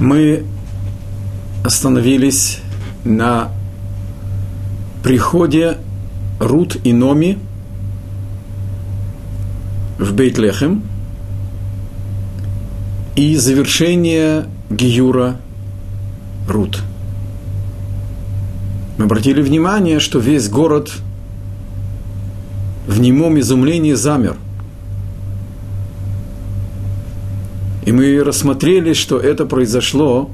Мы остановились на приходе Рут и Номи в Бейтлехем и завершение Гиюра Рут. Мы обратили внимание, что весь город в немом изумлении замер. И мы рассмотрели, что это произошло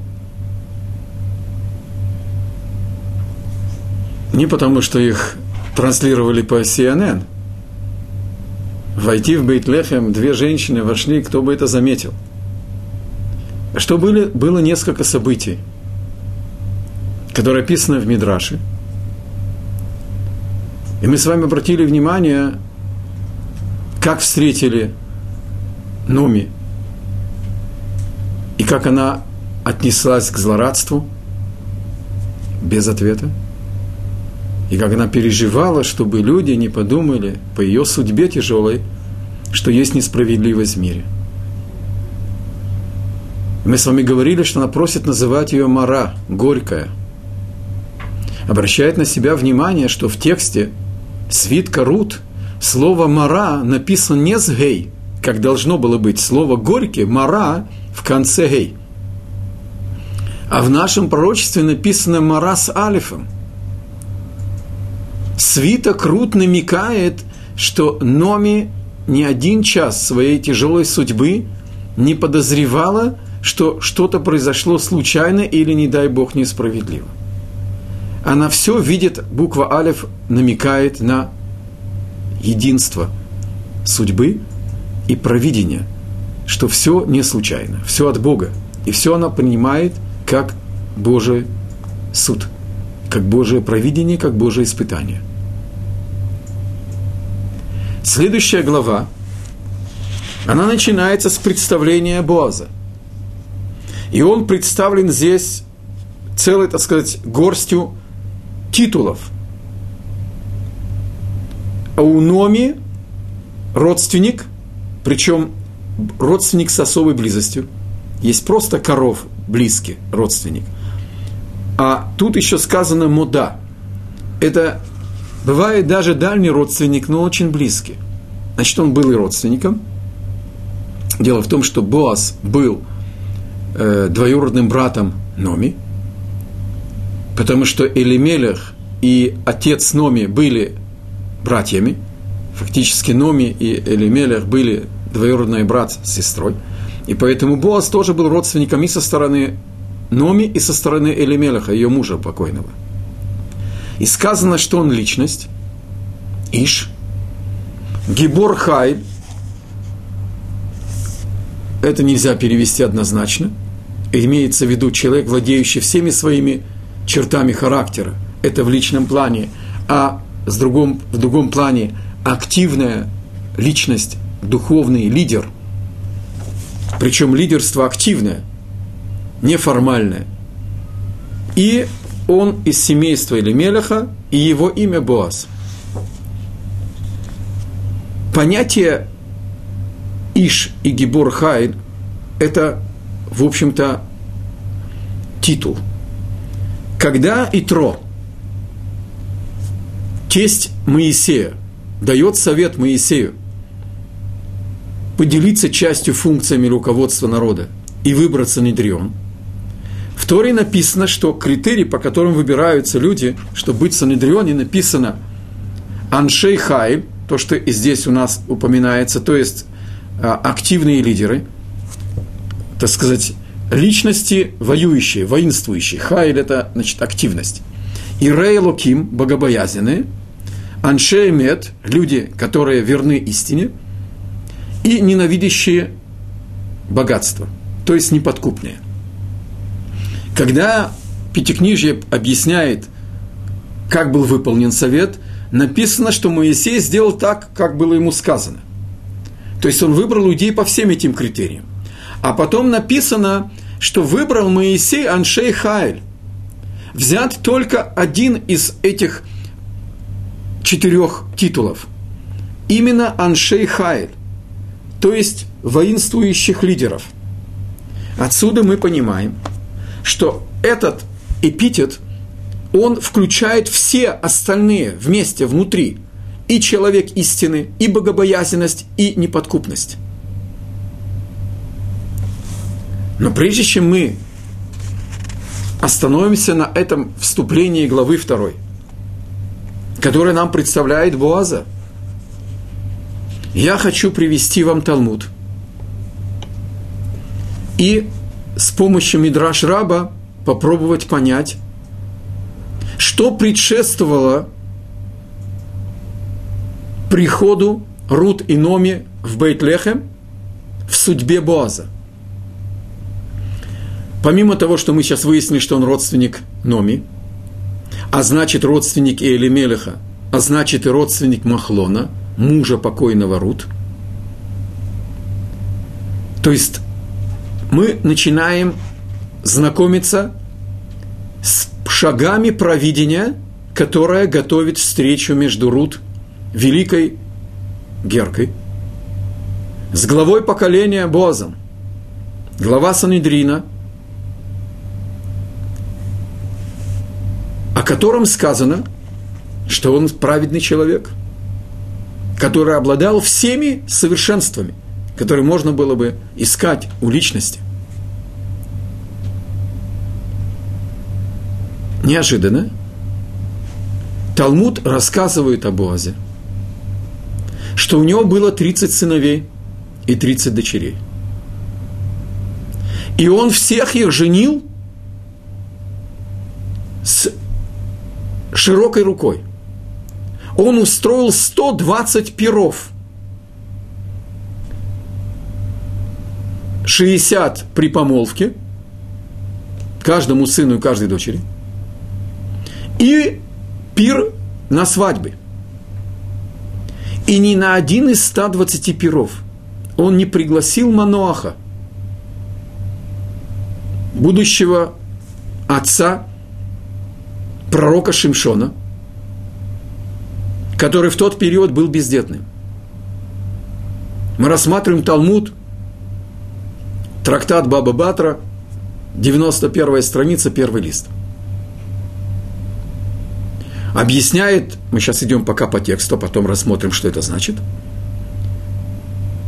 не потому, что их транслировали по CNN. Войти в Бейтлехем, две женщины вошли, кто бы это заметил. Что были, было несколько событий, которые описаны в Мидраше. И мы с вами обратили внимание, как встретили Нуми, и как она отнеслась к злорадству без ответа – и как она переживала, чтобы люди не подумали по ее судьбе тяжелой, что есть несправедливость в мире. Мы с вами говорили, что она просит называть ее Мара, горькая. Обращает на себя внимание, что в тексте свитка Рут слово Мара написано не с гей, как должно было быть. Слово горький, Мара в конце гей. А в нашем пророчестве написано Мара с алифом – Свиток Рут намекает, что Номи ни один час своей тяжелой судьбы не подозревала, что что-то произошло случайно или, не дай Бог, несправедливо. Она все видит, буква Алиф намекает на единство судьбы и провидения, что все не случайно, все от Бога. И все она принимает как Божий суд, как Божие провидение, как Божие испытание. Следующая глава, она начинается с представления Боаза. И он представлен здесь целой, так сказать, горстью титулов. А у Номи родственник, причем родственник с особой близостью. Есть просто коров близкий родственник. А тут еще сказано мода. Это Бывает даже дальний родственник, но очень близкий. Значит, он был и родственником. Дело в том, что Боас был э, двоюродным братом Номи, потому что Элимелех и отец Номи были братьями. Фактически Номи и Элимелех были двоюродный брат с сестрой. И поэтому Боас тоже был родственником и со стороны Номи, и со стороны Элимелеха, ее мужа покойного – и сказано, что он личность. Иш. Гибор Хай. Это нельзя перевести однозначно. Имеется в виду человек, владеющий всеми своими чертами характера. Это в личном плане. А с другом, в другом плане активная личность, духовный лидер. Причем лидерство активное, неформальное. И он из семейства Элимелеха, и его имя Боаз. Понятие Иш и Гибор Хайль – это, в общем-то, титул. Когда Итро, тесть Моисея, дает совет Моисею поделиться частью функциями руководства народа и выбраться Недрион – в Торе написано, что критерий, по которым выбираются люди, чтобы быть в Санедрионе, написано Аншей Хайль, то, что и здесь у нас упоминается, то есть а, активные лидеры, так сказать, личности воюющие, воинствующие. Хайль – это, значит, активность. И Рей Локим – богобоязненные. Аншей Мед – люди, которые верны истине. И ненавидящие богатство, то есть неподкупные. Когда Пятикнижье объясняет, как был выполнен совет, написано, что Моисей сделал так, как было ему сказано. То есть он выбрал людей по всем этим критериям. А потом написано, что выбрал Моисей Аншей Хайль. Взят только один из этих четырех титулов. Именно Аншей Хайль. То есть воинствующих лидеров. Отсюда мы понимаем – что этот эпитет, он включает все остальные вместе, внутри. И человек истины, и богобоязненность, и неподкупность. Но прежде чем мы остановимся на этом вступлении главы второй, которое нам представляет Боаза, я хочу привести вам Талмуд. И с помощью Мидраш Раба попробовать понять, что предшествовало приходу Рут и Номи в Бейтлехем в судьбе Боаза. Помимо того, что мы сейчас выяснили, что он родственник Номи, а значит родственник Элимелеха, а значит и родственник Махлона, мужа покойного Рут, то есть мы начинаем знакомиться с шагами провидения, которая готовит встречу между Рут, великой Геркой, с главой поколения Бозом, глава Санедрина, о котором сказано, что он праведный человек, который обладал всеми совершенствами, которые можно было бы искать у личности. Неожиданно Талмуд рассказывает о Боазе, что у него было 30 сыновей и 30 дочерей. И он всех их женил с широкой рукой. Он устроил 120 перов. 60 при помолвке, каждому сыну и каждой дочери – и пир на свадьбе. И ни на один из 120 пиров он не пригласил Маноаха, будущего отца пророка Шимшона, который в тот период был бездетным. Мы рассматриваем Талмуд, трактат Баба Батра, 91 страница, первый лист – объясняет, мы сейчас идем пока по тексту, а потом рассмотрим, что это значит.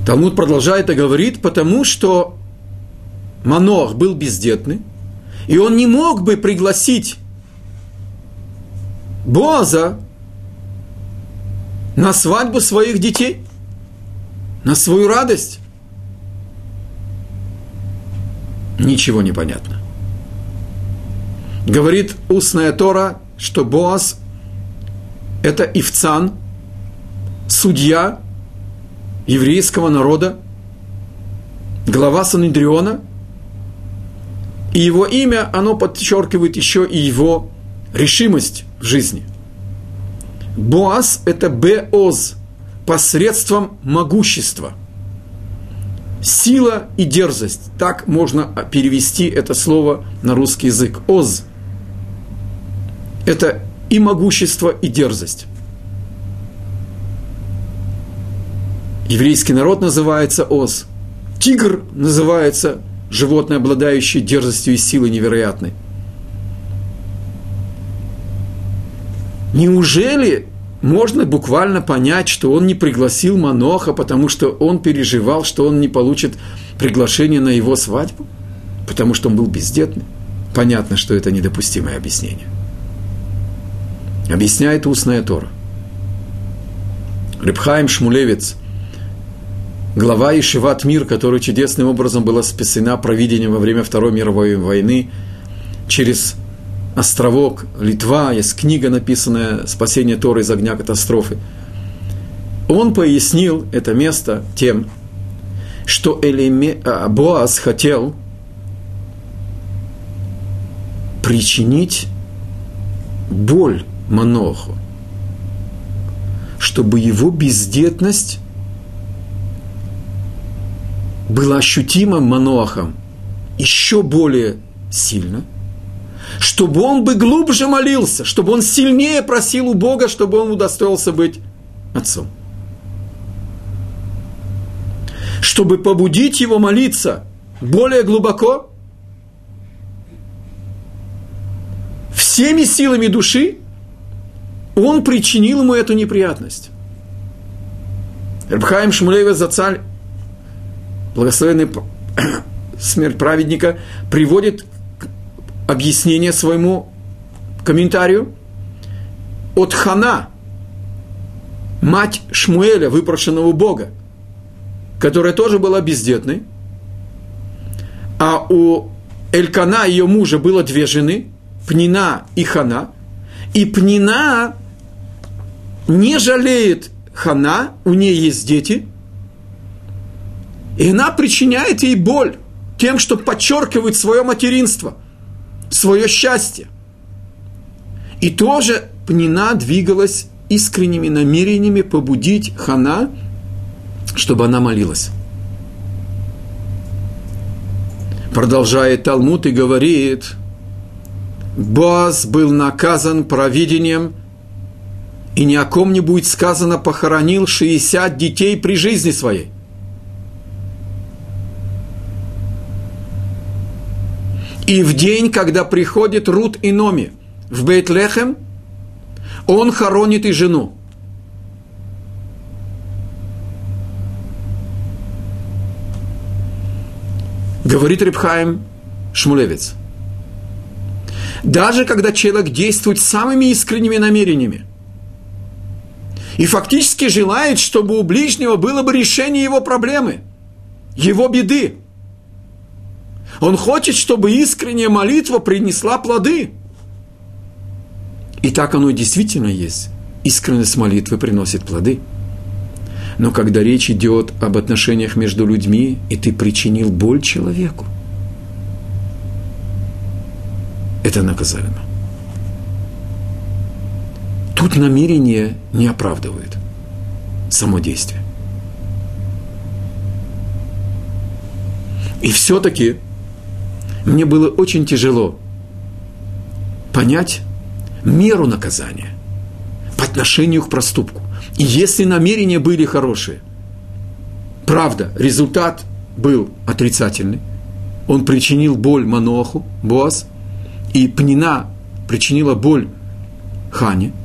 Талмуд продолжает и говорит, потому что Манох был бездетный, и он не мог бы пригласить Боаза на свадьбу своих детей, на свою радость. Ничего не понятно. Говорит устная Тора, что Боаз это Ивцан, судья еврейского народа, глава Санедриона, и его имя, оно подчеркивает еще и его решимость в жизни. Боаз – это Беоз, посредством могущества. Сила и дерзость. Так можно перевести это слово на русский язык. Оз. Это и могущество, и дерзость. Еврейский народ называется Оз. Тигр называется животное, обладающее дерзостью и силой невероятной. Неужели можно буквально понять, что он не пригласил Маноха, потому что он переживал, что он не получит приглашение на его свадьбу? Потому что он был бездетный? Понятно, что это недопустимое объяснение. Объясняет устная Тора. Рыбхаим Шмулевец, глава Ишиват Мир, который чудесным образом была спасена провидением во время Второй мировой войны через островок Литва, есть книга, написанная «Спасение Торы из огня катастрофы». Он пояснил это место тем, что Элеме, а, Боаз хотел причинить боль Маноху, чтобы его бездетность была ощутима Манохом еще более сильно, чтобы он бы глубже молился, чтобы он сильнее просил у Бога, чтобы он удостоился быть отцом. Чтобы побудить его молиться более глубоко, всеми силами души он причинил ему эту неприятность. Рабхаим Шмулева Зацаль, благословенный смерть праведника, приводит объяснение своему комментарию. От Хана, мать Шмуэля, выпрошенного Бога, которая тоже была бездетной, а у Элькана, ее мужа, было две жены, Пнина и Хана, и Пнина не жалеет Хана, у нее есть дети, и она причиняет ей боль тем, что подчеркивает свое материнство, свое счастье. И тоже Пнина двигалась искренними намерениями побудить Хана, чтобы она молилась. Продолжает Талмуд и говорит, Боаз был наказан провидением – и ни о ком не будет сказано, похоронил 60 детей при жизни своей. И в день, когда приходит Рут и Номи в Бейтлехем, он хоронит и жену. Говорит Рибхаим Шмулевец. Даже когда человек действует самыми искренними намерениями, и фактически желает, чтобы у ближнего было бы решение его проблемы, его беды. Он хочет, чтобы искренняя молитва принесла плоды. И так оно действительно есть. Искренность молитвы приносит плоды. Но когда речь идет об отношениях между людьми, и ты причинил боль человеку, это наказуемо тут намерение не оправдывает само действие. И все-таки мне было очень тяжело понять меру наказания по отношению к проступку. И если намерения были хорошие, правда, результат был отрицательный, он причинил боль Маноху, Боаз, и Пнина причинила боль Хане –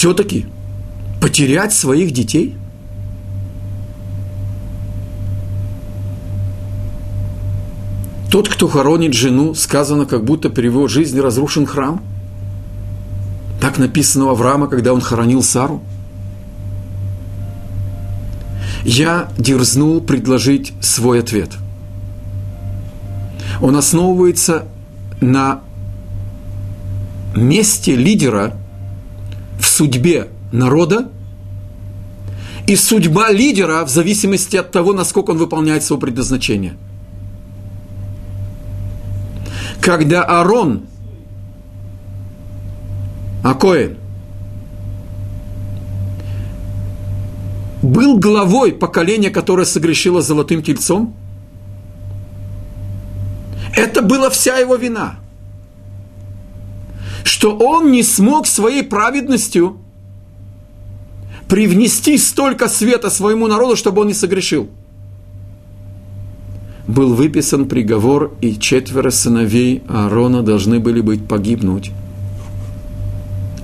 все-таки потерять своих детей? Тот, кто хоронит жену, сказано, как будто при его жизни разрушен храм. Так написано у Авраама, когда он хоронил Сару. Я дерзнул предложить свой ответ. Он основывается на месте лидера – в судьбе народа и судьба лидера в зависимости от того, насколько он выполняет свое предназначение. Когда Арон, Акоин, был главой поколения, которое согрешило золотым тельцом, это была вся его вина – что он не смог своей праведностью привнести столько света своему народу, чтобы он не согрешил. Был выписан приговор, и четверо сыновей Аарона должны были быть погибнуть.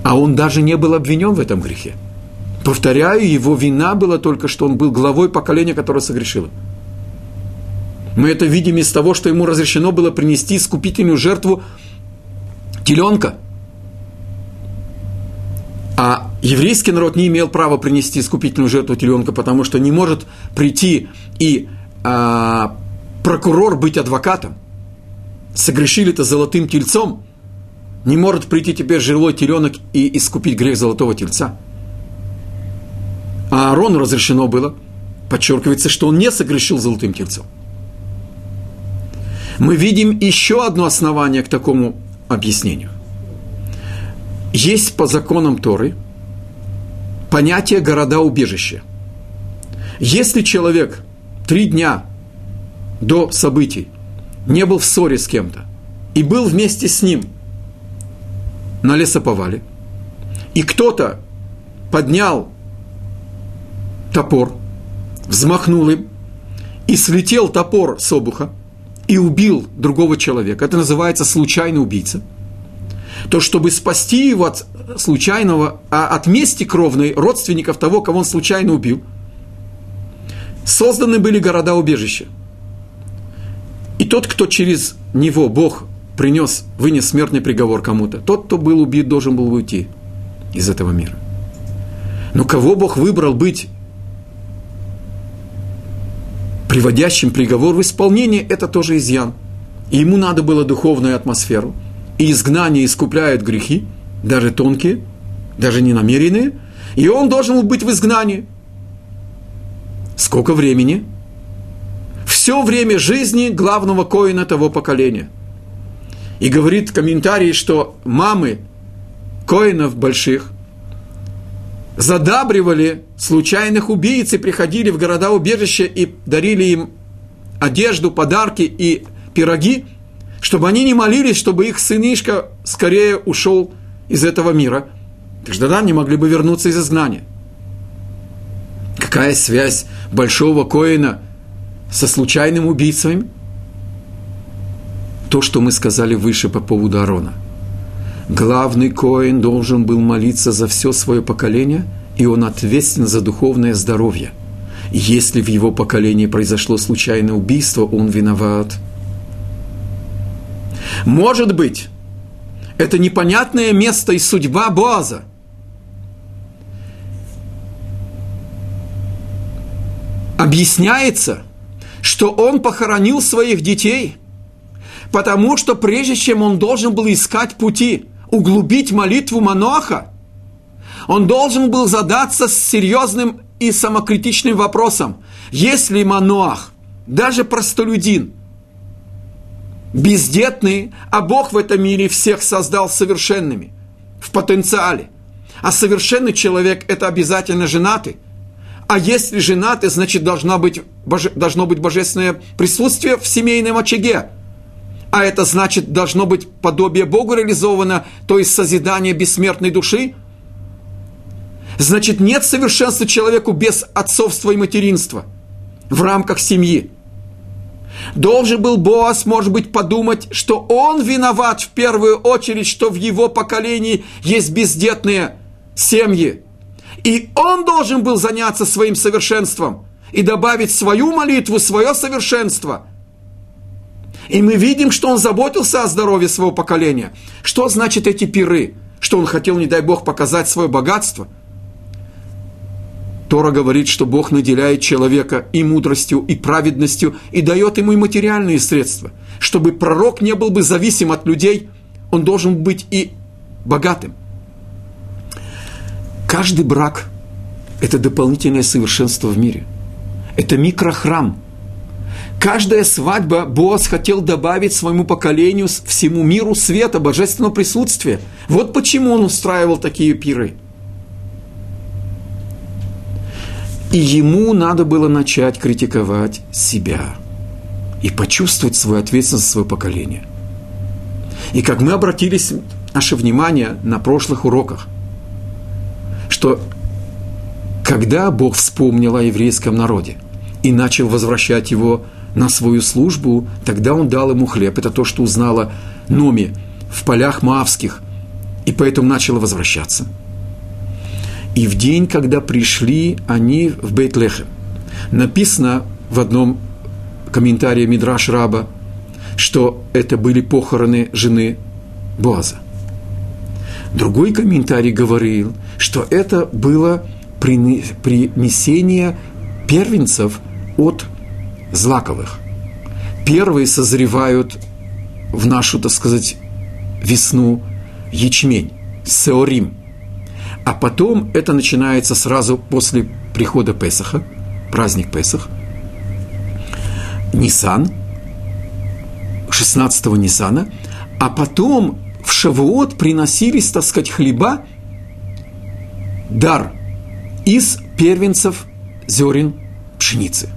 А он даже не был обвинен в этом грехе. Повторяю, его вина была только, что он был главой поколения, которое согрешило. Мы это видим из того, что ему разрешено было принести искупительную жертву теленка – а еврейский народ не имел права принести искупительную жертву теленка, потому что не может прийти и а, прокурор быть адвокатом. Согрешили это золотым тельцом. Не может прийти теперь жилой теленок и искупить грех золотого тельца. А Аарону разрешено было. Подчеркивается, что он не согрешил золотым тельцом. Мы видим еще одно основание к такому объяснению есть по законам Торы понятие города-убежища. Если человек три дня до событий. Не был в ссоре с кем-то. И был вместе с ним. На лесоповале, и кто-то поднял топор, взмахнул им, и слетел топор с обуха, и убил другого человека, это называется случайный убийца, то чтобы спасти его от случайного, а от мести кровной родственников того, кого он случайно убил, созданы были города-убежища. И тот, кто через него Бог принес, вынес смертный приговор кому-то, тот, кто был убит, должен был уйти из этого мира. Но кого Бог выбрал быть приводящим приговор в исполнение, это тоже изъян. И ему надо было духовную атмосферу. И изгнание искупляет грехи, даже тонкие, даже ненамеренные. И он должен был быть в изгнании. Сколько времени? Все время жизни главного коина того поколения. И говорит комментарий, что мамы коинов больших задабривали случайных убийц и приходили в города-убежища и дарили им одежду, подарки и пироги, чтобы они не молились, чтобы их сынишка скорее ушел из этого мира. Тогда не могли бы вернуться из изгнания. Какая связь большого коина со случайным убийцами? То, что мы сказали выше по поводу Арона – Главный Коин должен был молиться за все свое поколение, и он ответственен за духовное здоровье. Если в его поколении произошло случайное убийство, он виноват. Может быть, это непонятное место и судьба Боаза. Объясняется, что он похоронил своих детей, потому что прежде чем он должен был искать пути – углубить молитву Маноаха, он должен был задаться с серьезным и самокритичным вопросом. Если Маноах, даже простолюдин, бездетный, а Бог в этом мире всех создал совершенными, в потенциале, а совершенный человек – это обязательно женатый, а если женатый, значит, должна быть, должно быть божественное присутствие в семейном очаге – а это значит, должно быть подобие Богу реализовано, то есть созидание бессмертной души. Значит, нет совершенства человеку без отцовства и материнства в рамках семьи. Должен был Боас, может быть, подумать, что он виноват в первую очередь, что в его поколении есть бездетные семьи. И он должен был заняться своим совершенством и добавить свою молитву, свое совершенство – и мы видим, что он заботился о здоровье своего поколения. Что значит эти пиры? Что он хотел, не дай Бог, показать свое богатство? Тора говорит, что Бог наделяет человека и мудростью, и праведностью, и дает ему и материальные средства. Чтобы пророк не был бы зависим от людей, он должен быть и богатым. Каждый брак – это дополнительное совершенство в мире. Это микрохрам – Каждая свадьба Боас хотел добавить своему поколению, всему миру света, божественного присутствия. Вот почему он устраивал такие пиры. И ему надо было начать критиковать себя и почувствовать свою ответственность за свое поколение. И как мы обратились наше внимание на прошлых уроках, что когда Бог вспомнил о еврейском народе и начал возвращать его на свою службу, тогда он дал ему хлеб. Это то, что узнала Номи в полях Маавских, и поэтому начала возвращаться. И в день, когда пришли они в Бейтлехе, написано в одном комментарии Мидраш Раба, что это были похороны жены Боаза. Другой комментарий говорил, что это было принесение первенцев от злаковых. Первые созревают в нашу, так сказать, весну ячмень, сеорим. А потом это начинается сразу после прихода Песаха, праздник Песах, Нисан, 16-го Нисана, а потом в Шавуот приносились, так сказать, хлеба, дар из первенцев зерен пшеницы.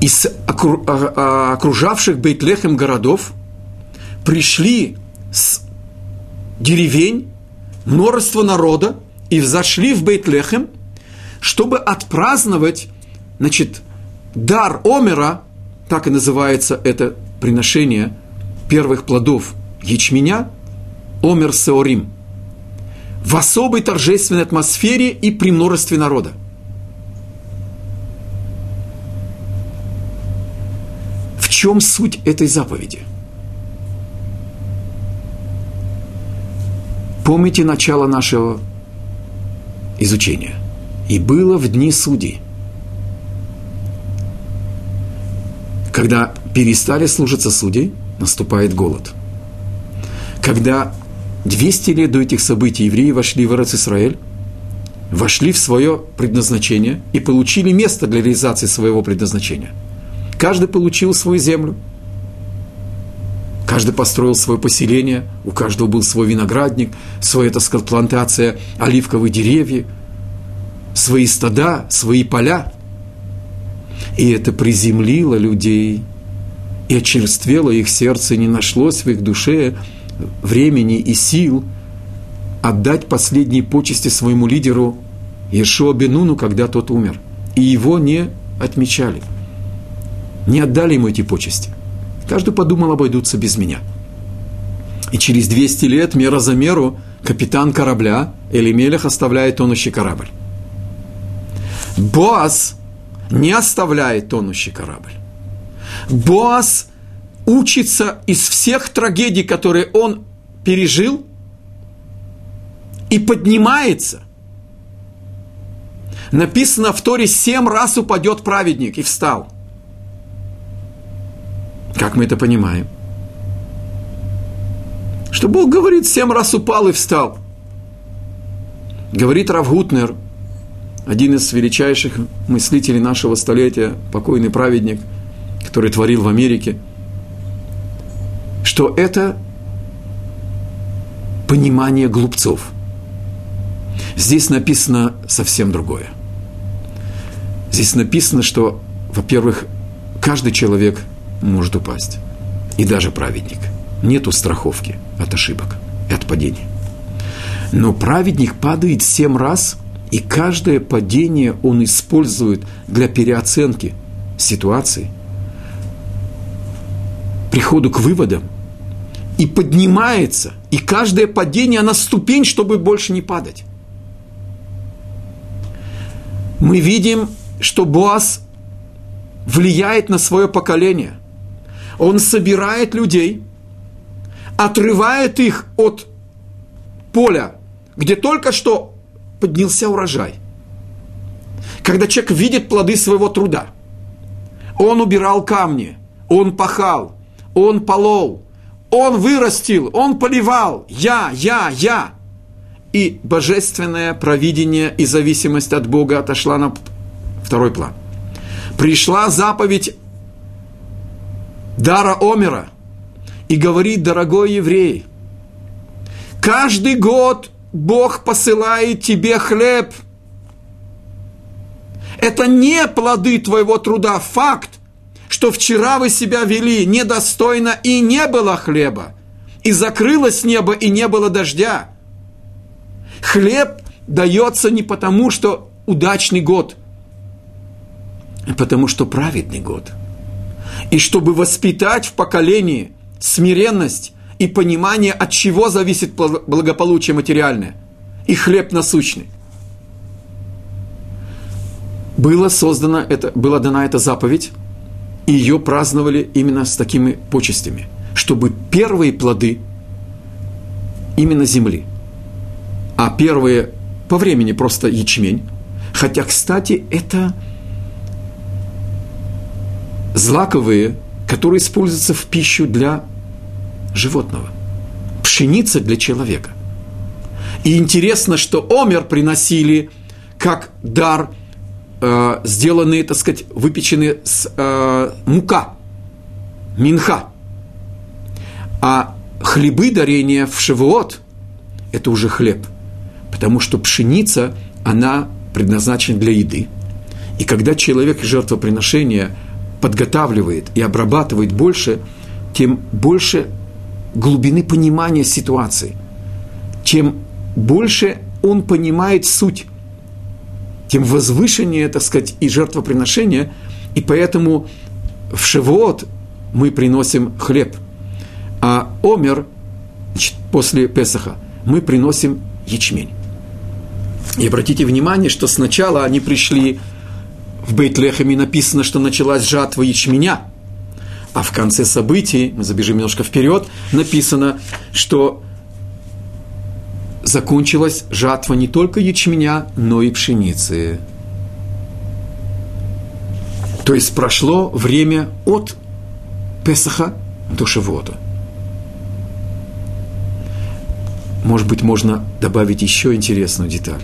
из а, а, окружавших Бейтлехем городов пришли с деревень множество народа и взошли в Бейтлехем, чтобы отпраздновать значит, дар Омера, так и называется это приношение первых плодов ячменя, Омер Сеорим, в особой торжественной атмосфере и при множестве народа. В чем суть этой заповеди? Помните начало нашего изучения. И было в дни судей, когда перестали служиться судей, наступает голод. Когда 200 лет до этих событий евреи вошли в Израиль, вошли в свое предназначение и получили место для реализации своего предназначения. Каждый получил свою землю, каждый построил свое поселение, у каждого был свой виноградник, своя, так сказать, плантация оливковых деревьев, свои стада, свои поля. И это приземлило людей, и очерствело их сердце, не нашлось в их душе времени и сил отдать последние почести своему лидеру Ешуа Бенуну, когда тот умер. И его не отмечали. Не отдали ему эти почести. Каждый подумал, обойдутся без меня. И через 200 лет, мера за меру, капитан корабля Элимелех оставляет тонущий корабль. Боас не оставляет тонущий корабль. Боас учится из всех трагедий, которые он пережил, и поднимается. Написано в Торе, семь раз упадет праведник и встал. Как мы это понимаем? Что Бог говорит, семь раз упал и встал. Говорит Равгутнер, один из величайших мыслителей нашего столетия, покойный праведник, который творил в Америке – что это понимание глупцов. Здесь написано совсем другое. Здесь написано, что, во-первых, каждый человек может упасть, и даже праведник. Нету страховки от ошибок и от падений. Но праведник падает семь раз, и каждое падение он использует для переоценки ситуации, приходу к выводам и поднимается, и каждое падение, на ступень, чтобы больше не падать. Мы видим, что Боас влияет на свое поколение. Он собирает людей, отрывает их от поля, где только что поднялся урожай. Когда человек видит плоды своего труда, он убирал камни, он пахал, он полол, он вырастил, он поливал. Я, я, я. И божественное провидение и зависимость от Бога отошла на второй план. Пришла заповедь Дара Омера и говорит, дорогой еврей, каждый год Бог посылает тебе хлеб. Это не плоды твоего труда, факт что вчера вы себя вели недостойно и не было хлеба, и закрылось небо и не было дождя. Хлеб дается не потому, что удачный год, а потому что праведный год. И чтобы воспитать в поколении смиренность и понимание, от чего зависит благополучие материальное и хлеб насущный. Было создано это, была дана эта заповедь и ее праздновали именно с такими почестями, чтобы первые плоды именно земли, а первые по времени просто ячмень, хотя, кстати, это злаковые, которые используются в пищу для животного, пшеница для человека. И интересно, что омер приносили как дар – э, сделанные, так сказать, выпечены с э, мука, минха. А хлебы дарения в Шивот – это уже хлеб, потому что пшеница, она предназначена для еды. И когда человек жертвоприношение подготавливает и обрабатывает больше, тем больше глубины понимания ситуации, тем больше он понимает суть тем возвышеннее, так сказать, и жертвоприношение, И поэтому в Шивот мы приносим хлеб, а Омер, значит, после Песаха, мы приносим ячмень. И обратите внимание, что сначала они пришли в Бейтлехеме, написано, что началась жатва ячменя, а в конце событий, мы забежим немножко вперед, написано, что закончилась жатва не только ячменя, но и пшеницы. То есть прошло время от Песаха до Шивота. Может быть, можно добавить еще интересную деталь.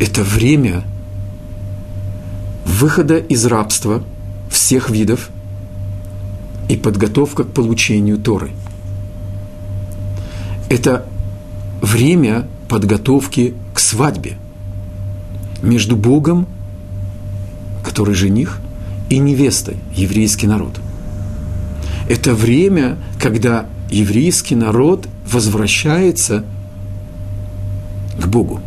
Это время выхода из рабства всех видов и подготовка к получению Торы. Это время подготовки к свадьбе между Богом который жених, и невестой, еврейский народ. Это время, когда еврейский народ возвращается к Богу.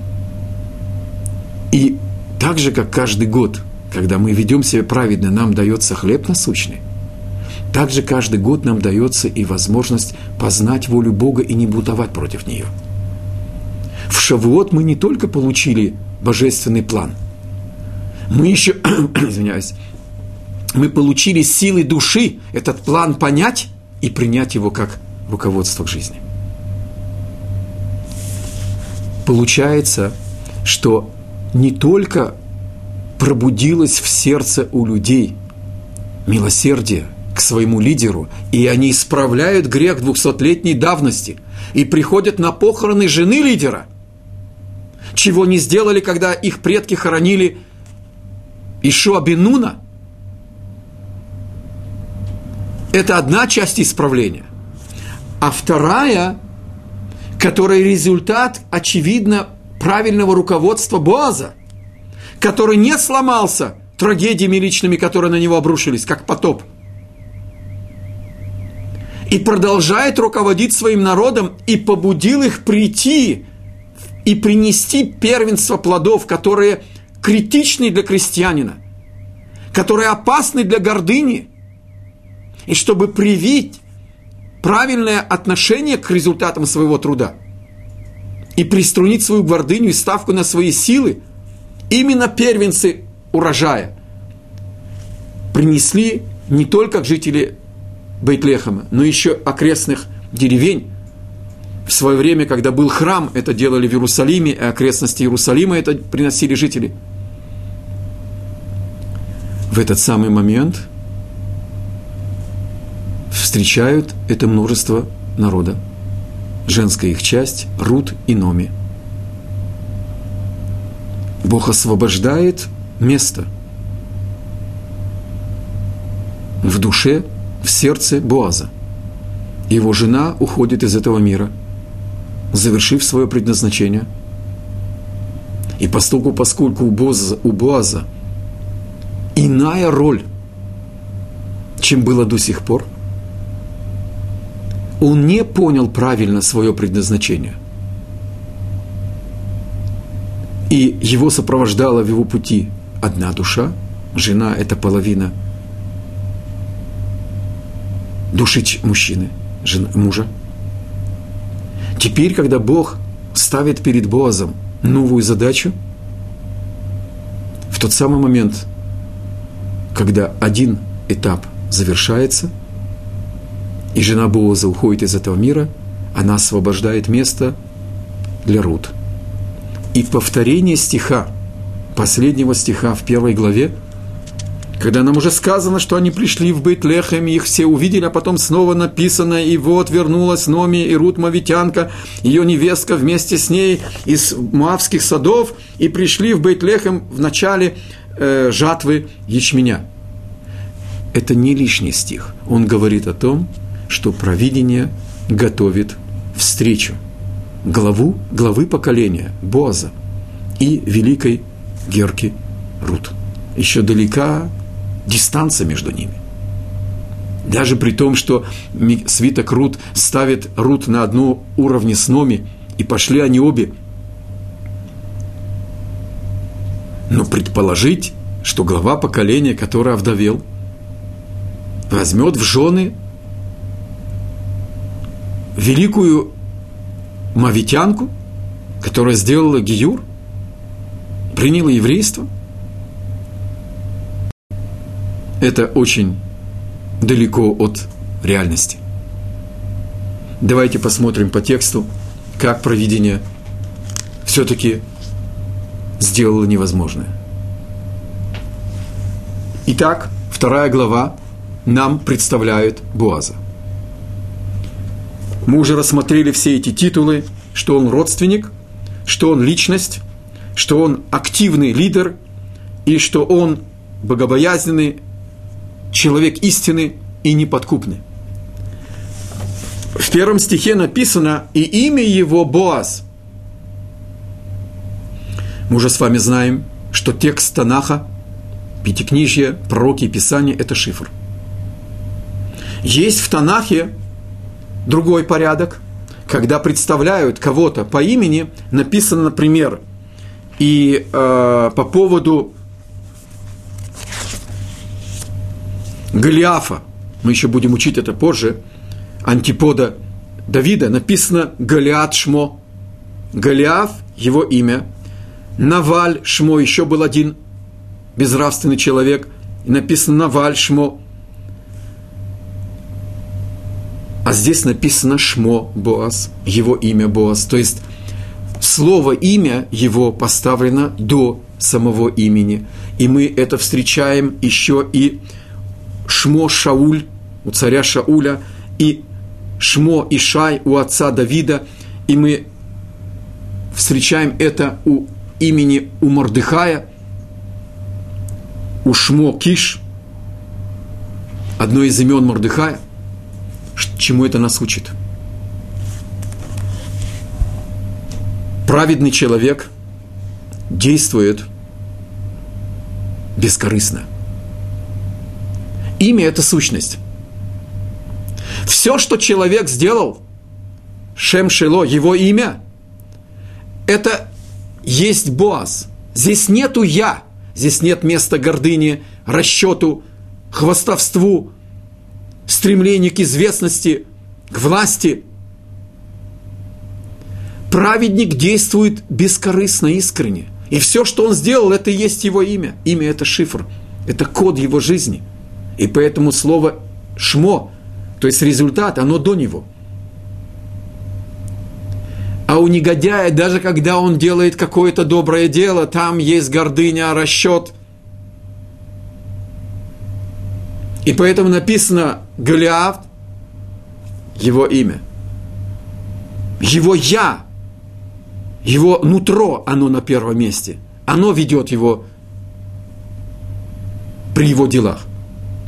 И так же, как каждый год, когда мы ведем себя праведно, нам дается хлеб насущный, так же каждый год нам дается и возможность познать волю Бога и не бутовать против нее. В Шавуот мы не только получили божественный план – мы еще, извиняюсь, мы получили силы души этот план понять и принять его как руководство к жизни. Получается, что не только пробудилось в сердце у людей милосердие к своему лидеру, и они исправляют грех двухсотлетней давности и приходят на похороны жены лидера, чего не сделали, когда их предки хоронили Ишуа Бенуна – это одна часть исправления. А вторая, которая результат, очевидно, правильного руководства Боаза, который не сломался трагедиями личными, которые на него обрушились, как потоп. И продолжает руководить своим народом и побудил их прийти и принести первенство плодов, которые – критичный для крестьянина, который опасный для гордыни, и чтобы привить правильное отношение к результатам своего труда и приструнить свою гордыню и ставку на свои силы, именно первенцы урожая принесли не только жители Бейтлехама, но еще окрестных деревень. В свое время, когда был храм, это делали в Иерусалиме, и окрестности Иерусалима это приносили жители – в этот самый момент встречают это множество народа. Женская их часть – Рут и Номи. Бог освобождает место в душе, в сердце Боаза. Его жена уходит из этого мира, завершив свое предназначение. И поскольку, поскольку у Боаза, у Боаза – иная роль, чем было до сих пор. Он не понял правильно свое предназначение. И его сопровождала в его пути одна душа, жена – это половина души мужчины, жена, мужа. Теперь, когда Бог ставит перед Боазом новую задачу, в тот самый момент – когда один этап завершается, и жена Бооза уходит из этого мира, она освобождает место для Рут. И повторение стиха, последнего стиха в первой главе, когда нам уже сказано, что они пришли в Бейтлехем, их все увидели, а потом снова написано, и вот вернулась Номи и Рут Мавитянка, ее невестка вместе с ней из Муавских садов, и пришли в Бейтлехем в начале э, жатвы ячменя. Это не лишний стих. Он говорит о том, что провидение готовит встречу главу, главы поколения Боаза и великой Герки Рут. Еще далека дистанция между ними. Даже при том, что свиток Рут ставит Рут на одну уровне с Номи, и пошли они обе. Но предположить, что глава поколения, который овдовел, возьмет в жены великую мавитянку, которая сделала гиюр, приняла еврейство. Это очень далеко от реальности. Давайте посмотрим по тексту, как провидение все-таки сделало невозможное. Итак, вторая глава нам представляет Буаза. Мы уже рассмотрели все эти титулы, что он родственник, что он личность, что он активный лидер и что он богобоязненный человек истины и неподкупный. В первом стихе написано «И имя его Боаз». Мы уже с вами знаем, что текст Танаха, Пятикнижье, пророки и Писания – это шифр. Есть в Танахе другой порядок, когда представляют кого-то по имени, написано, например, и э, по поводу Голиафа, мы еще будем учить это позже, антипода Давида, написано Голиат Шмо. Голиаф, его имя. Наваль Шмо, еще был один безнравственный человек, и написано Наваль Шмо. А здесь написано Шмо Боас, его имя Боас. То есть слово имя его поставлено до самого имени. И мы это встречаем еще и Шмо Шауль, у царя Шауля, и Шмо Ишай у отца Давида, и мы встречаем это у имени у Мордыхая, у Шмо Киш, одно из имен Мордыхая. Чему это нас учит? Праведный человек действует бескорыстно – Имя – это сущность. Все, что человек сделал, Шем Шило, его имя, это есть Боаз. Здесь нету «я», здесь нет места гордыни, расчету, хвастовству, стремлению к известности, к власти. Праведник действует бескорыстно, искренне. И все, что он сделал, это и есть его имя. Имя – это шифр, это код его жизни – и поэтому слово «шмо», то есть результат, оно до него. А у негодяя, даже когда он делает какое-то доброе дело, там есть гордыня, расчет. И поэтому написано Голиаф, его имя. Его «я», его нутро, оно на первом месте. Оно ведет его при его делах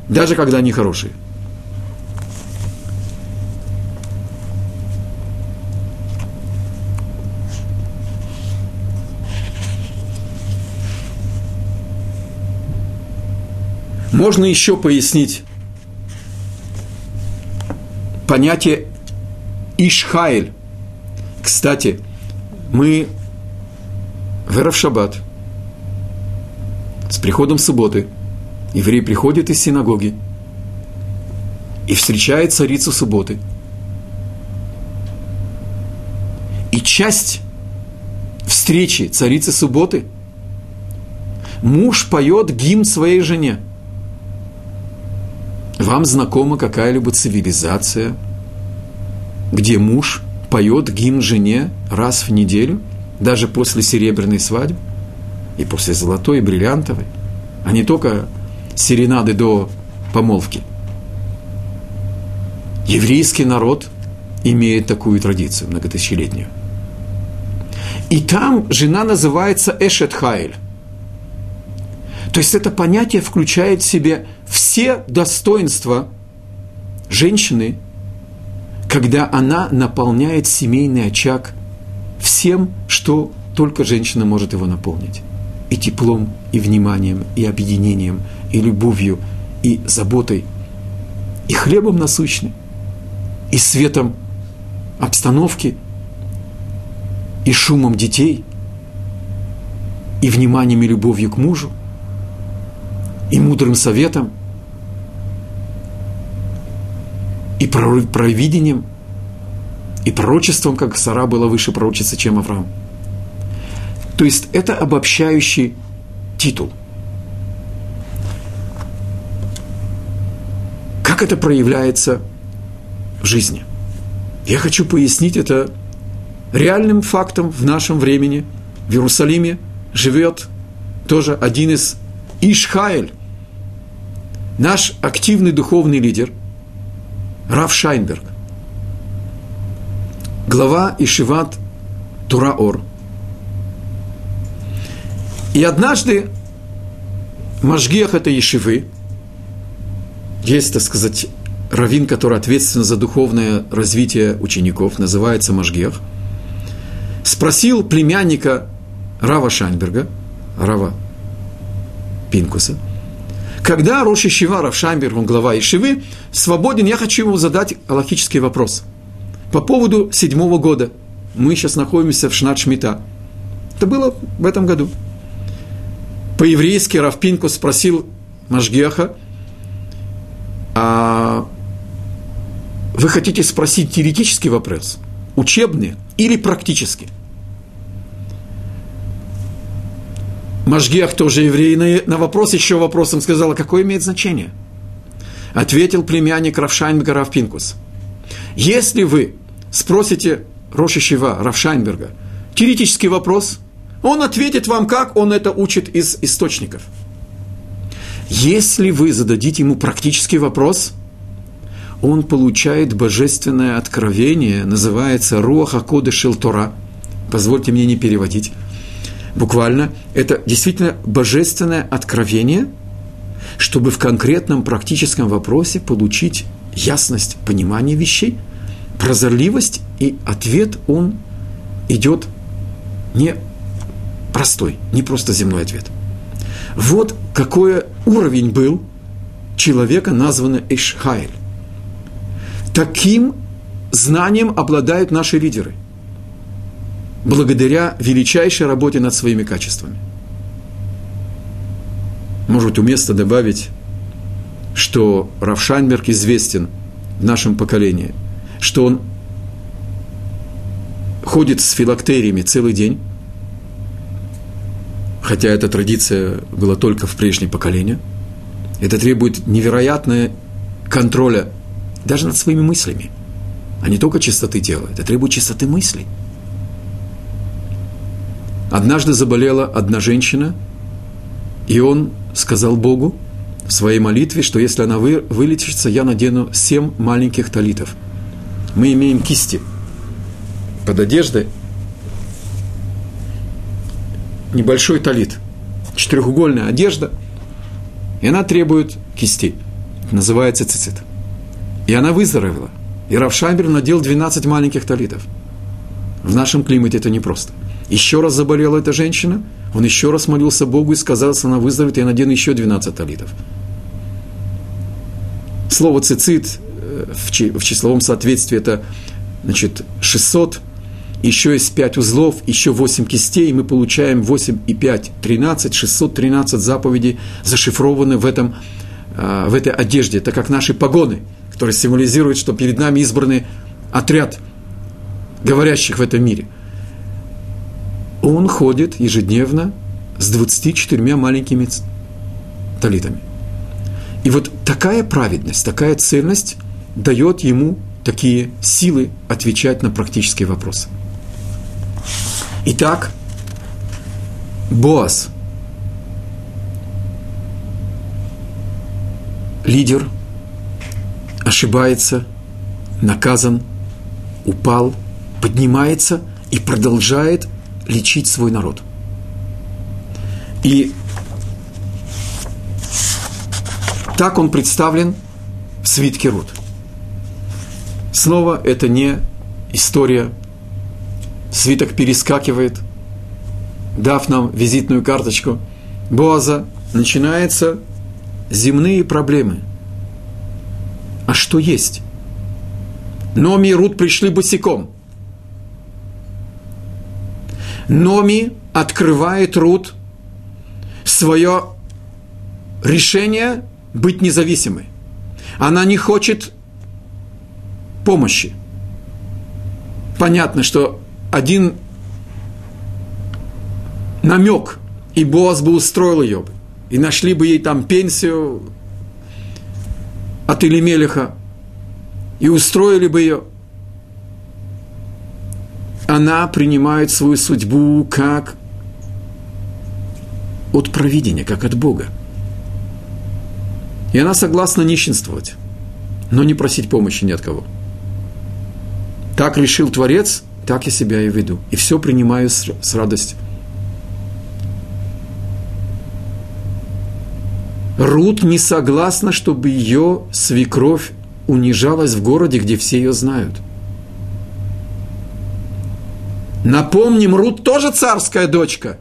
даже когда они хорошие. Можно еще пояснить понятие Ишхайль. Кстати, мы в Шаббат с приходом субботы – еврей приходит из синагоги и встречает царицу субботы. И часть встречи царицы субботы муж поет гимн своей жене. Вам знакома какая-либо цивилизация, где муж поет гимн жене раз в неделю, даже после серебряной свадьбы и после золотой и бриллиантовой, а не только серенады до помолвки. Еврейский народ имеет такую традицию многотысячелетнюю. И там жена называется Эшет Хайль. То есть это понятие включает в себе все достоинства женщины, когда она наполняет семейный очаг всем, что только женщина может его наполнить. И теплом, и вниманием, и объединением – и любовью, и заботой, и хлебом насущным, и светом обстановки, и шумом детей, и вниманием и любовью к мужу. и мудрым советом, и провидением, и пророчеством, как Сара была выше пророчицы, чем Авраам. То есть это обобщающий титул. Как это проявляется в жизни? Я хочу пояснить это реальным фактом в нашем времени. В Иерусалиме живет тоже один из Ишхаэль, наш активный духовный лидер, Раф Шайнберг, глава Ишиват Тураор. И однажды Машгех этой Ешивы, есть, так сказать, раввин, который ответственен за духовное развитие учеников, называется Машгех, спросил племянника Рава Шайнберга, Рава Пинкуса, когда Роши Шива Рав Шайнберг, он глава Ишивы, свободен, я хочу ему задать аллахический вопрос по поводу седьмого года. Мы сейчас находимся в Шнат Шмита. Это было в этом году. По-еврейски Рав Пинкус спросил Машгеха, а вы хотите спросить теоретический вопрос, учебный или практический? Машгех тоже еврей, на, вопрос еще вопросом сказал, какое имеет значение? Ответил племянник Равшайнберга Равпинкус. Если вы спросите Роши Шива Равшайнберга теоретический вопрос, он ответит вам, как он это учит из источников. Если вы зададите ему практический вопрос – он получает божественное откровение, называется Руаха Коды Шилтора. Позвольте мне не переводить. Буквально, это действительно божественное откровение, чтобы в конкретном практическом вопросе получить ясность понимания вещей, прозорливость, и ответ он идет не простой, не просто земной ответ. Вот какой уровень был человека, названного Ишхайль. Таким знанием обладают наши лидеры, благодаря величайшей работе над своими качествами. Может уместно добавить, что Равшайнберг известен в нашем поколении, что он ходит с филактериями целый день, хотя эта традиция была только в прежнее поколение. Это требует невероятного контроля даже над своими мыслями, а не только чистоты тела, это требует чистоты мыслей. Однажды заболела одна женщина, и он сказал Богу в своей молитве, что если она вы, вылечится, я надену семь маленьких талитов. Мы имеем кисти под одеждой, небольшой талит, четырехугольная одежда, и она требует кисти. называется цицит. И она выздоровела. И Равшайбер надел 12 маленьких талитов. В нашем климате это непросто. Еще раз заболела эта женщина, он еще раз молился Богу и сказал, что она выздоровеет, я надену еще 12 талитов. Слово цицит э, в числовом соответствии это значит, 600, еще есть 5 узлов, еще 8 кистей, и мы получаем 8 и 5, 13, 613 заповедей зашифрованы в, этом, э, в этой одежде, это как наши погоны – который символизирует, что перед нами избранный отряд говорящих в этом мире. Он ходит ежедневно с 24 маленькими талитами. И вот такая праведность, такая цельность дает ему такие силы отвечать на практические вопросы. Итак, Боас, лидер – ошибается, наказан, упал, поднимается и продолжает лечить свой народ. И так он представлен в свитке Рут. Снова это не история. Свиток перескакивает, дав нам визитную карточку Боаза, начинаются земные проблемы – а что есть? Номи и Рут пришли босиком. Номи открывает Рут свое решение быть независимой. Она не хочет помощи. Понятно, что один намек, и Боас бы устроил ее, и нашли бы ей там пенсию от Илимелиха, и устроили бы ее. Она принимает свою судьбу как от провидения, как от Бога. И она согласна нищенствовать, но не просить помощи ни от кого. Так решил Творец, так я себя и веду. И все принимаю с, с радостью. Рут не согласна, чтобы ее свекровь унижалась в городе, где все ее знают. Напомним, Рут тоже царская дочка.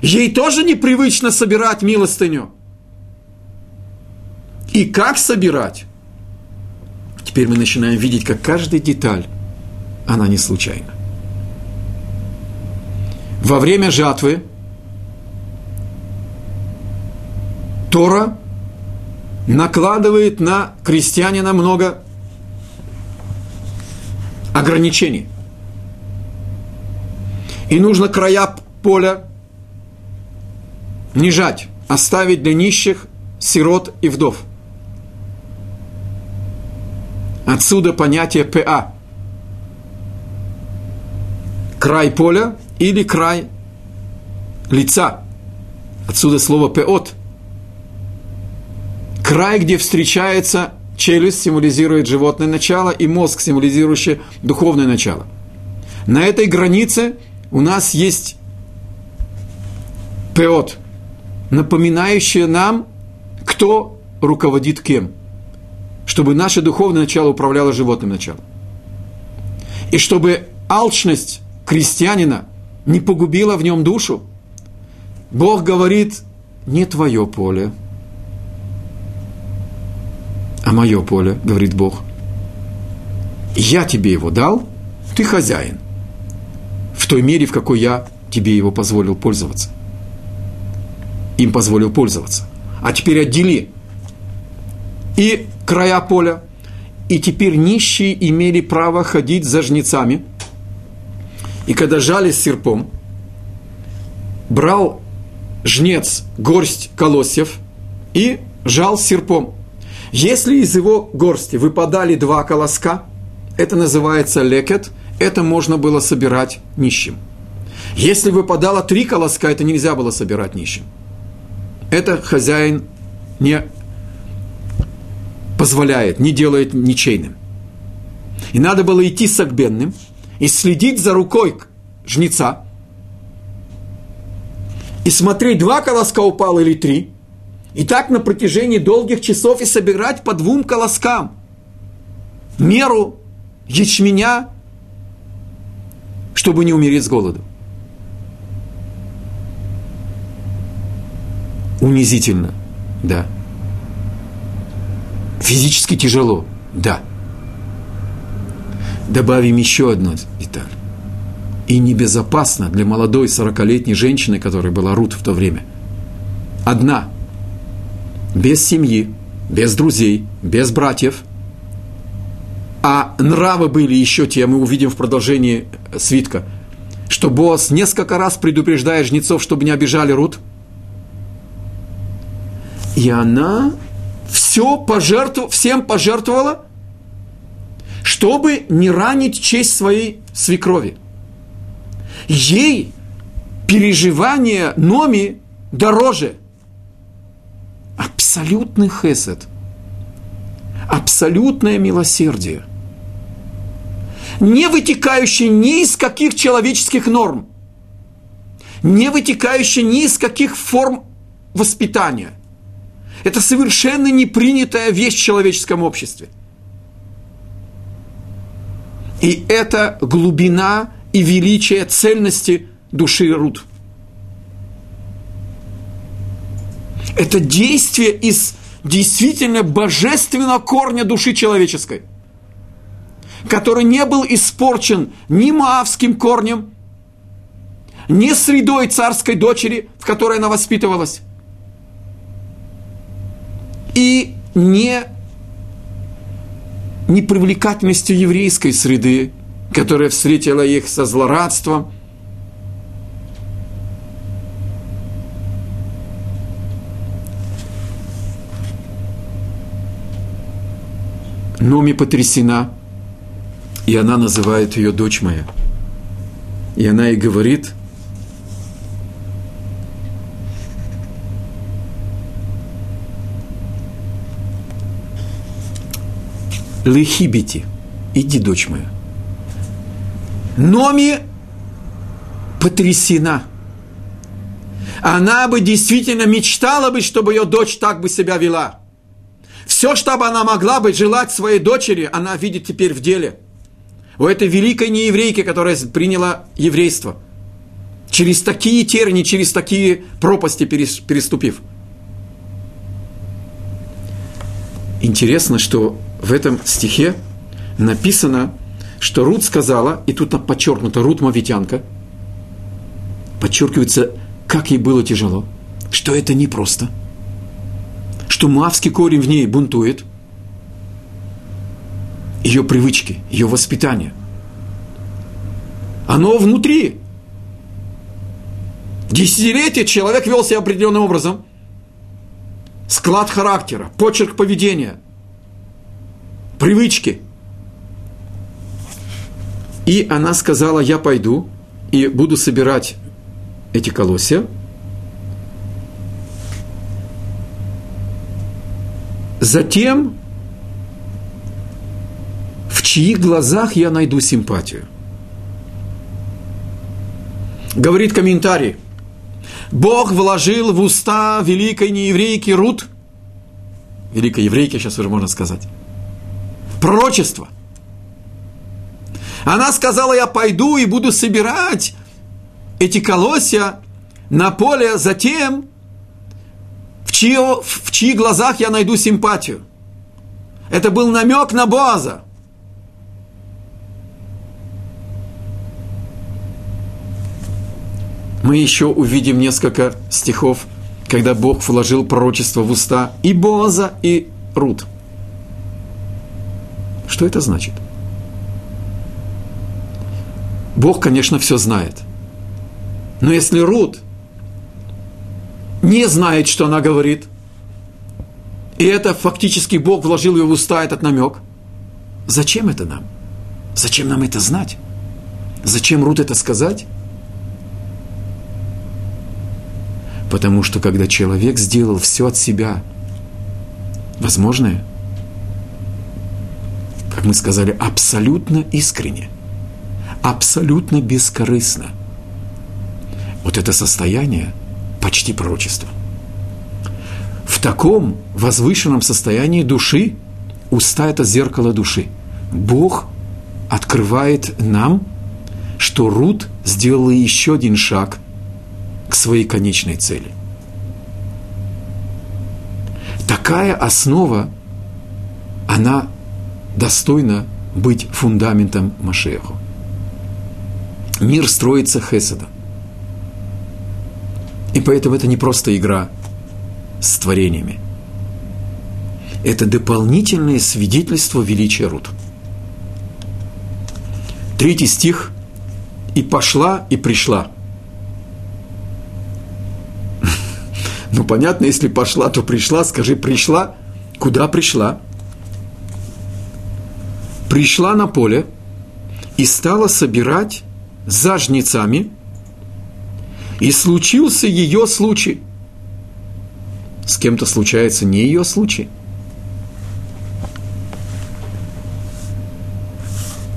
Ей тоже непривычно собирать милостыню. И как собирать? Теперь мы начинаем видеть, как каждая деталь, она не случайна. Во время жатвы Тора накладывает на крестьянина много ограничений. И нужно края поля не жать, оставить для нищих, сирот и вдов. Отсюда понятие ПА. Край поля или край лица. Отсюда слово пеот. Край, где встречается челюсть, символизирует животное начало, и мозг, символизирующий духовное начало. На этой границе у нас есть пеот, напоминающее нам, кто руководит кем – чтобы наше духовное начало управляло животным началом. И чтобы алчность крестьянина не погубила в нем душу, Бог говорит, не твое поле, а мое поле, говорит Бог. Я тебе его дал, ты хозяин. В той мере, в какой я тебе его позволил пользоваться. Им позволил пользоваться. А теперь отдели. И края поля, и теперь нищие имели право ходить за жнецами. И когда жали серпом, брал жнец горсть колосьев и жал серпом. Если из его горсти выпадали два колоска, это называется лекет, это можно было собирать нищим. Если выпадало три колоска, это нельзя было собирать нищим. Это хозяин не позволяет, не делает ничейным. И надо было идти с Агбенным и следить за рукой жнеца, и смотреть, два колоска упало или три, и так на протяжении долгих часов и собирать по двум колоскам меру ячменя, чтобы не умереть с голоду. Унизительно, да. Физически тяжело, да. Добавим еще одну деталь. И небезопасно для молодой 40-летней женщины, которая была Рут в то время. Одна, без семьи, без друзей, без братьев. А нравы были еще те, мы увидим в продолжении свитка, что Боас несколько раз предупреждает жнецов, чтобы не обижали Рут. И она все пожертв... всем пожертвовала, чтобы не ранить честь своей свекрови. Ей переживание Номи дороже. Абсолютный хесед. Абсолютное милосердие. Не вытекающее ни из каких человеческих норм. Не вытекающее ни из каких форм воспитания – это совершенно непринятая вещь в человеческом обществе. И это глубина и величие цельности души Рут. Это действие из действительно божественного корня души человеческой, который не был испорчен ни маавским корнем, ни средой царской дочери, в которой она воспитывалась, и не непривлекательностью еврейской среды, которая встретила их со злорадством. Номи потрясена, и она называет ее дочь моя. И она ей говорит, Лехибити, иди, дочь моя. Номи потрясена. Она бы действительно мечтала бы, чтобы ее дочь так бы себя вела. Все, что бы она могла бы желать своей дочери, она видит теперь в деле. У этой великой нееврейки, которая приняла еврейство. Через такие терни, через такие пропасти переступив. Интересно, что в этом стихе написано, что Рут сказала, и тут подчеркнуто, Рут Мавитянка, подчеркивается, как ей было тяжело, что это непросто, что мавский корень в ней бунтует, ее привычки, ее воспитание. Оно внутри. Десятилетия человек вел себя определенным образом. Склад характера, почерк поведения – привычки. И она сказала, я пойду и буду собирать эти колосья. Затем, в чьих глазах я найду симпатию? Говорит комментарий. Бог вложил в уста великой нееврейки Рут, великой еврейки, сейчас уже можно сказать, пророчество. Она сказала, я пойду и буду собирать эти колосья на поле затем, в, чьи, в чьих глазах я найду симпатию. Это был намек на Боаза. Мы еще увидим несколько стихов, когда Бог вложил пророчество в уста и Боаза, и Рут – что это значит? Бог, конечно, все знает. Но если Рут не знает, что она говорит, и это фактически Бог вложил ее в уста этот намек, зачем это нам? Зачем нам это знать? Зачем Рут это сказать? Потому что когда человек сделал все от себя возможное, как мы сказали, абсолютно искренне, абсолютно бескорыстно. Вот это состояние почти пророчество. В таком возвышенном состоянии души уста – это зеркало души. Бог открывает нам, что Рут сделала еще один шаг к своей конечной цели. Такая основа, она достойно быть фундаментом Машеху. Мир строится хеседом. И поэтому это не просто игра с творениями. Это дополнительное свидетельство величия Рут. Третий стих. «И пошла, и пришла». Ну, понятно, если пошла, то пришла. Скажи, пришла. Куда пришла? Пришла на поле и стала собирать за жнецами, и случился ее случай. С кем-то случается не ее случай.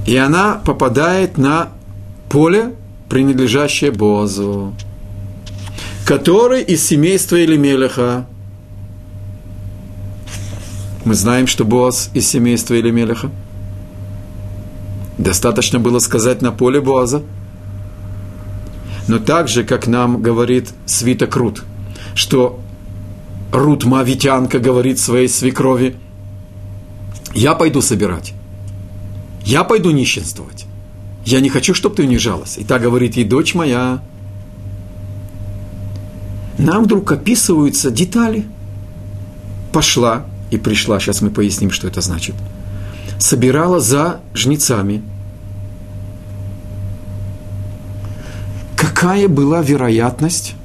И она попадает на поле, принадлежащее Бозу, который из семейства Элемелеха. Мы знаем, что Боз из семейства Элемелеха – Достаточно было сказать на поле Боаза. Но так же, как нам говорит свиток Рут, что Рут Мавитянка говорит своей свекрови, я пойду собирать, я пойду нищенствовать, я не хочу, чтобы ты унижалась. И так говорит ей дочь моя. Нам вдруг описываются детали. Пошла, и пришла, сейчас мы поясним, что это значит, собирала за жнецами. Какая была вероятность,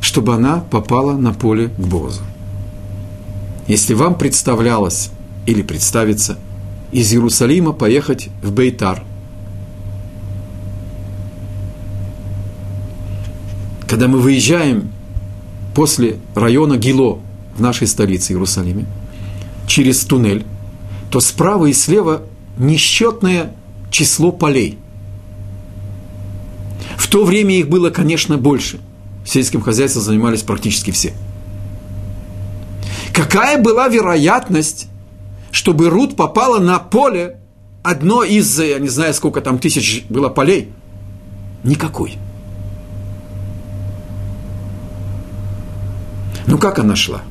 чтобы она попала на поле к Бозу? Если вам представлялось или представится из Иерусалима поехать в Бейтар, когда мы выезжаем после района Гило в нашей столице Иерусалиме, через туннель, то справа и слева несчетное число полей. В то время их было, конечно, больше. Сельским хозяйством занимались практически все – Какая была вероятность, чтобы Рут попала на поле, одно из, я не знаю, сколько там тысяч было полей? Никакой. Ну как она шла?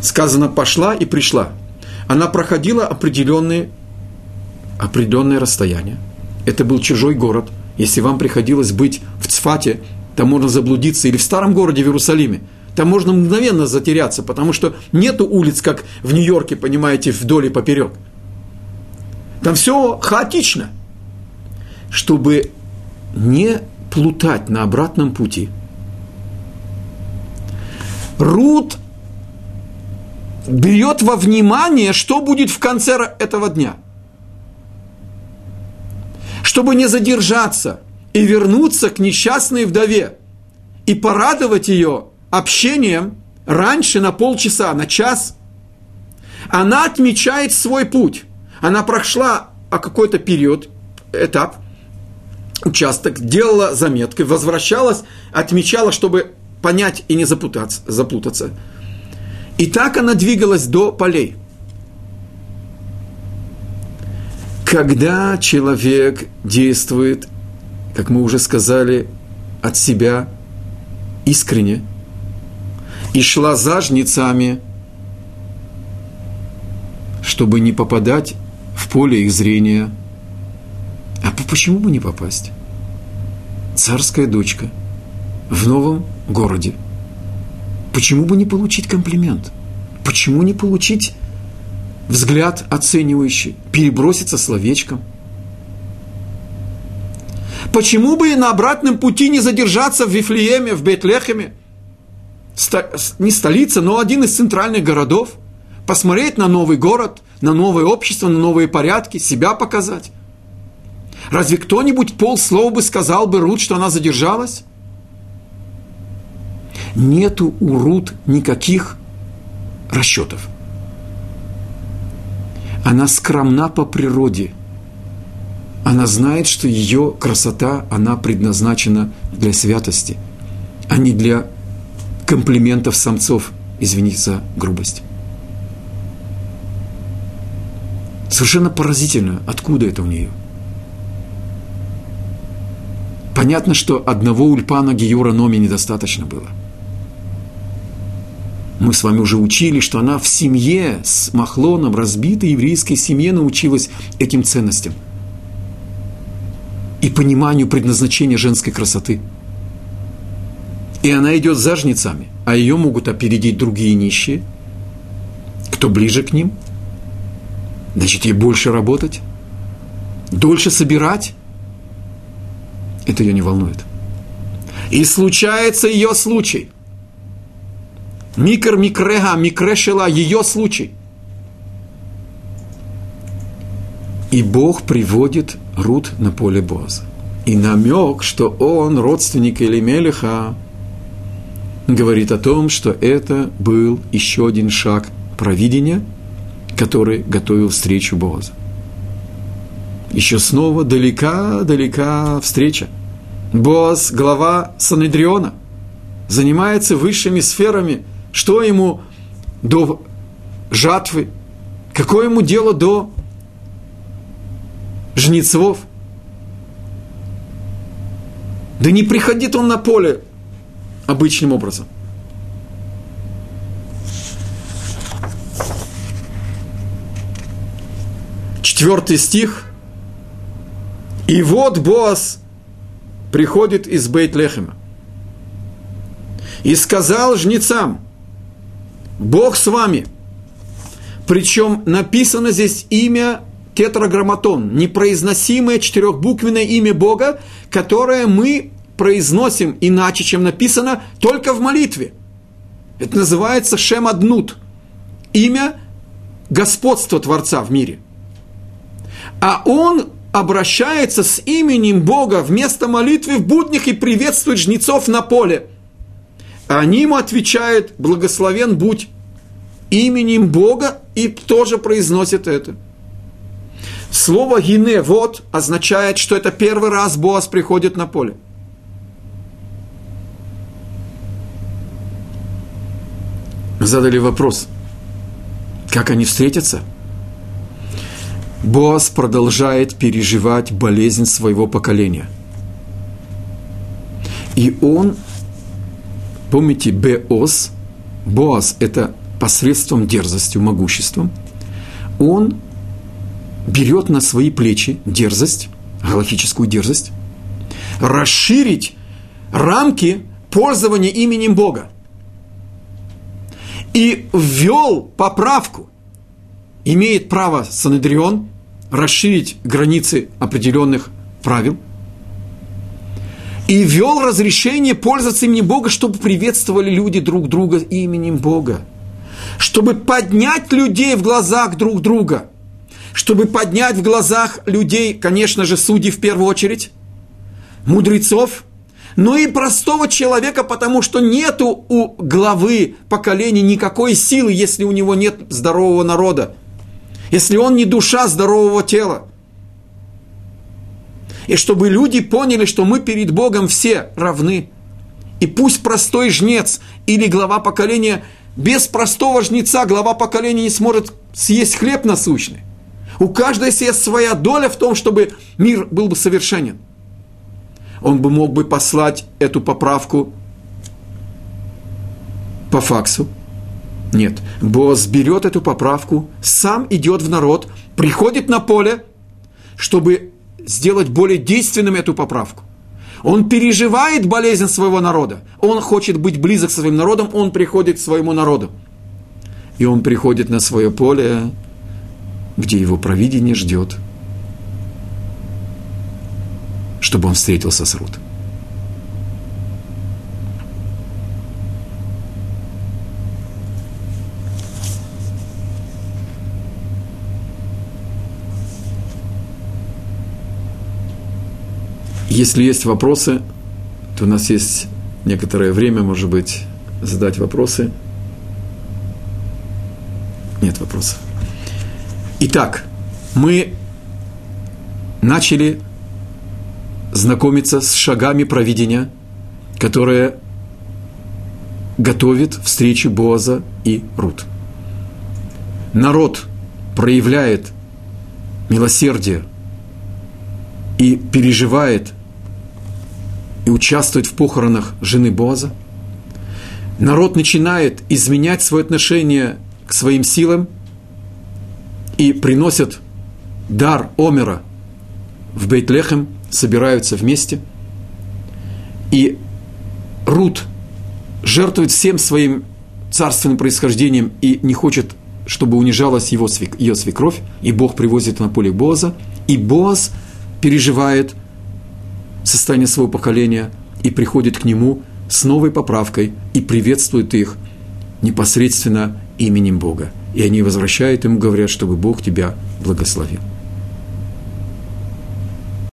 Сказано, пошла и пришла. Она проходила определенные, определенное расстояние. Это был чужой город. Если вам приходилось быть в Цфате, там можно заблудиться, или в старом городе в Иерусалиме – там можно мгновенно затеряться, потому что нету улиц, как в Нью-Йорке, понимаете, вдоль и поперек. Там все хаотично. Чтобы не плутать на обратном пути. Рут берет во внимание, что будет в конце этого дня. Чтобы не задержаться и вернуться к несчастной вдове и порадовать ее общением раньше на полчаса, на час, она отмечает свой путь. Она прошла а какой-то период, этап, участок, делала заметки, возвращалась, отмечала, чтобы понять и не запутаться. запутаться. И так она двигалась до полей. Когда человек действует, как мы уже сказали, от себя искренне – и шла за жнецами, чтобы не попадать в поле их зрения. А почему бы не попасть? Царская дочка в новом городе. Почему бы не получить комплимент? Почему не получить взгляд оценивающий, переброситься словечком? Почему бы и на обратном пути не задержаться в Вифлееме, в Бейтлехеме – не столица, но один из центральных городов, посмотреть на новый город, на новое общество, на новые порядки, себя показать. Разве кто-нибудь полслова бы сказал бы Рут, что она задержалась? Нету у Рут никаких расчетов. Она скромна по природе. Она знает, что ее красота, она предназначена для святости, а не для комплиментов самцов, извините за грубость. Совершенно поразительно, откуда это у нее. Понятно, что одного ульпана Геюра Номи недостаточно было. Мы с вами уже учили, что она в семье с Махлоном, разбитой еврейской семье, научилась этим ценностям и пониманию предназначения женской красоты – и она идет за жнецами, а ее могут опередить другие нищие, кто ближе к ним. Значит, ей больше работать, дольше собирать. Это ее не волнует. И случается ее случай. Микр микрега, микрешела, ее случай. И Бог приводит Рут на поле Боза. И намек, что он родственник Элимелиха, говорит о том, что это был еще один шаг провидения, который готовил встречу Боза. Еще снова далека-далека встреча. Боаз, глава Санедриона, занимается высшими сферами. Что ему до жатвы? Какое ему дело до жнецов? Да не приходит он на поле обычным образом. Четвертый стих. И вот Боас приходит из Бейт-Лехема. И сказал жнецам, Бог с вами, Причем написано здесь имя тетраграмматон, непроизносимое четырехбуквенное имя Бога, которое мы произносим иначе, чем написано, только в молитве. Это называется Шемаднут, имя господства Творца в мире. А он обращается с именем Бога вместо молитвы в буднях и приветствует жнецов на поле. Они ему отвечают, благословен будь именем Бога, и тоже произносит это. Слово «гине» вот означает, что это первый раз Боас приходит на поле. Задали вопрос, как они встретятся – Боас продолжает переживать болезнь своего поколения. И он, помните, Беос, Боас – это посредством дерзостью, могуществом, он берет на свои плечи дерзость, галактическую дерзость, расширить рамки пользования именем Бога. И ввел поправку. Имеет право Санедрион расширить границы определенных правил и ввел разрешение пользоваться именем Бога, чтобы приветствовали люди друг друга именем Бога, чтобы поднять людей в глазах друг друга, чтобы поднять в глазах людей, конечно же, судей в первую очередь, мудрецов, но и простого человека, потому что нету у главы поколения никакой силы, если у него нет здорового народа – если он не душа здорового тела. И чтобы люди поняли, что мы перед Богом все равны. И пусть простой жнец или глава поколения, без простого жнеца глава поколения не сможет съесть хлеб насущный. У каждого есть своя доля в том, чтобы мир был бы совершенен. Он бы мог бы послать эту поправку по факсу, нет, Боз берет эту поправку, сам идет в народ, приходит на поле, чтобы сделать более действенным эту поправку. Он переживает болезнь своего народа. Он хочет быть близок со своим народом, он приходит к своему народу. И он приходит на свое поле, где его провидение ждет, чтобы он встретился с Рутом. Если есть вопросы, то у нас есть некоторое время, может быть, задать вопросы. Нет вопросов. Итак, мы начали знакомиться с шагами проведения, которые готовит встречу Боаза и Рут. Народ проявляет милосердие и переживает и участвует в похоронах жены Боза. Народ начинает изменять свое отношение к своим силам и приносят дар Омера в Бейтлехем, собираются вместе. И Рут жертвует всем своим царственным происхождением и не хочет, чтобы унижалась его, ее свекровь, и Бог привозит на поле Боза, и Боз переживает – состояние своего поколения и приходит к нему с новой поправкой и приветствует их непосредственно именем Бога. И они возвращают ему, говорят, чтобы Бог тебя благословил.